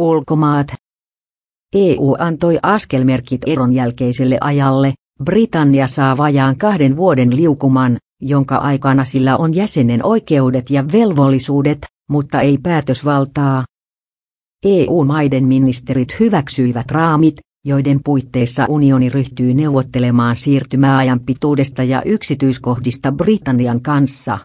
Ulkomaat. EU antoi askelmerkit eron jälkeiselle ajalle. Britannia saa vajaan kahden vuoden liukuman, jonka aikana sillä on jäsenen oikeudet ja velvollisuudet, mutta ei päätösvaltaa. EU-maiden ministerit hyväksyivät raamit, joiden puitteissa unioni ryhtyy neuvottelemaan siirtymäajan pituudesta ja yksityiskohdista Britannian kanssa.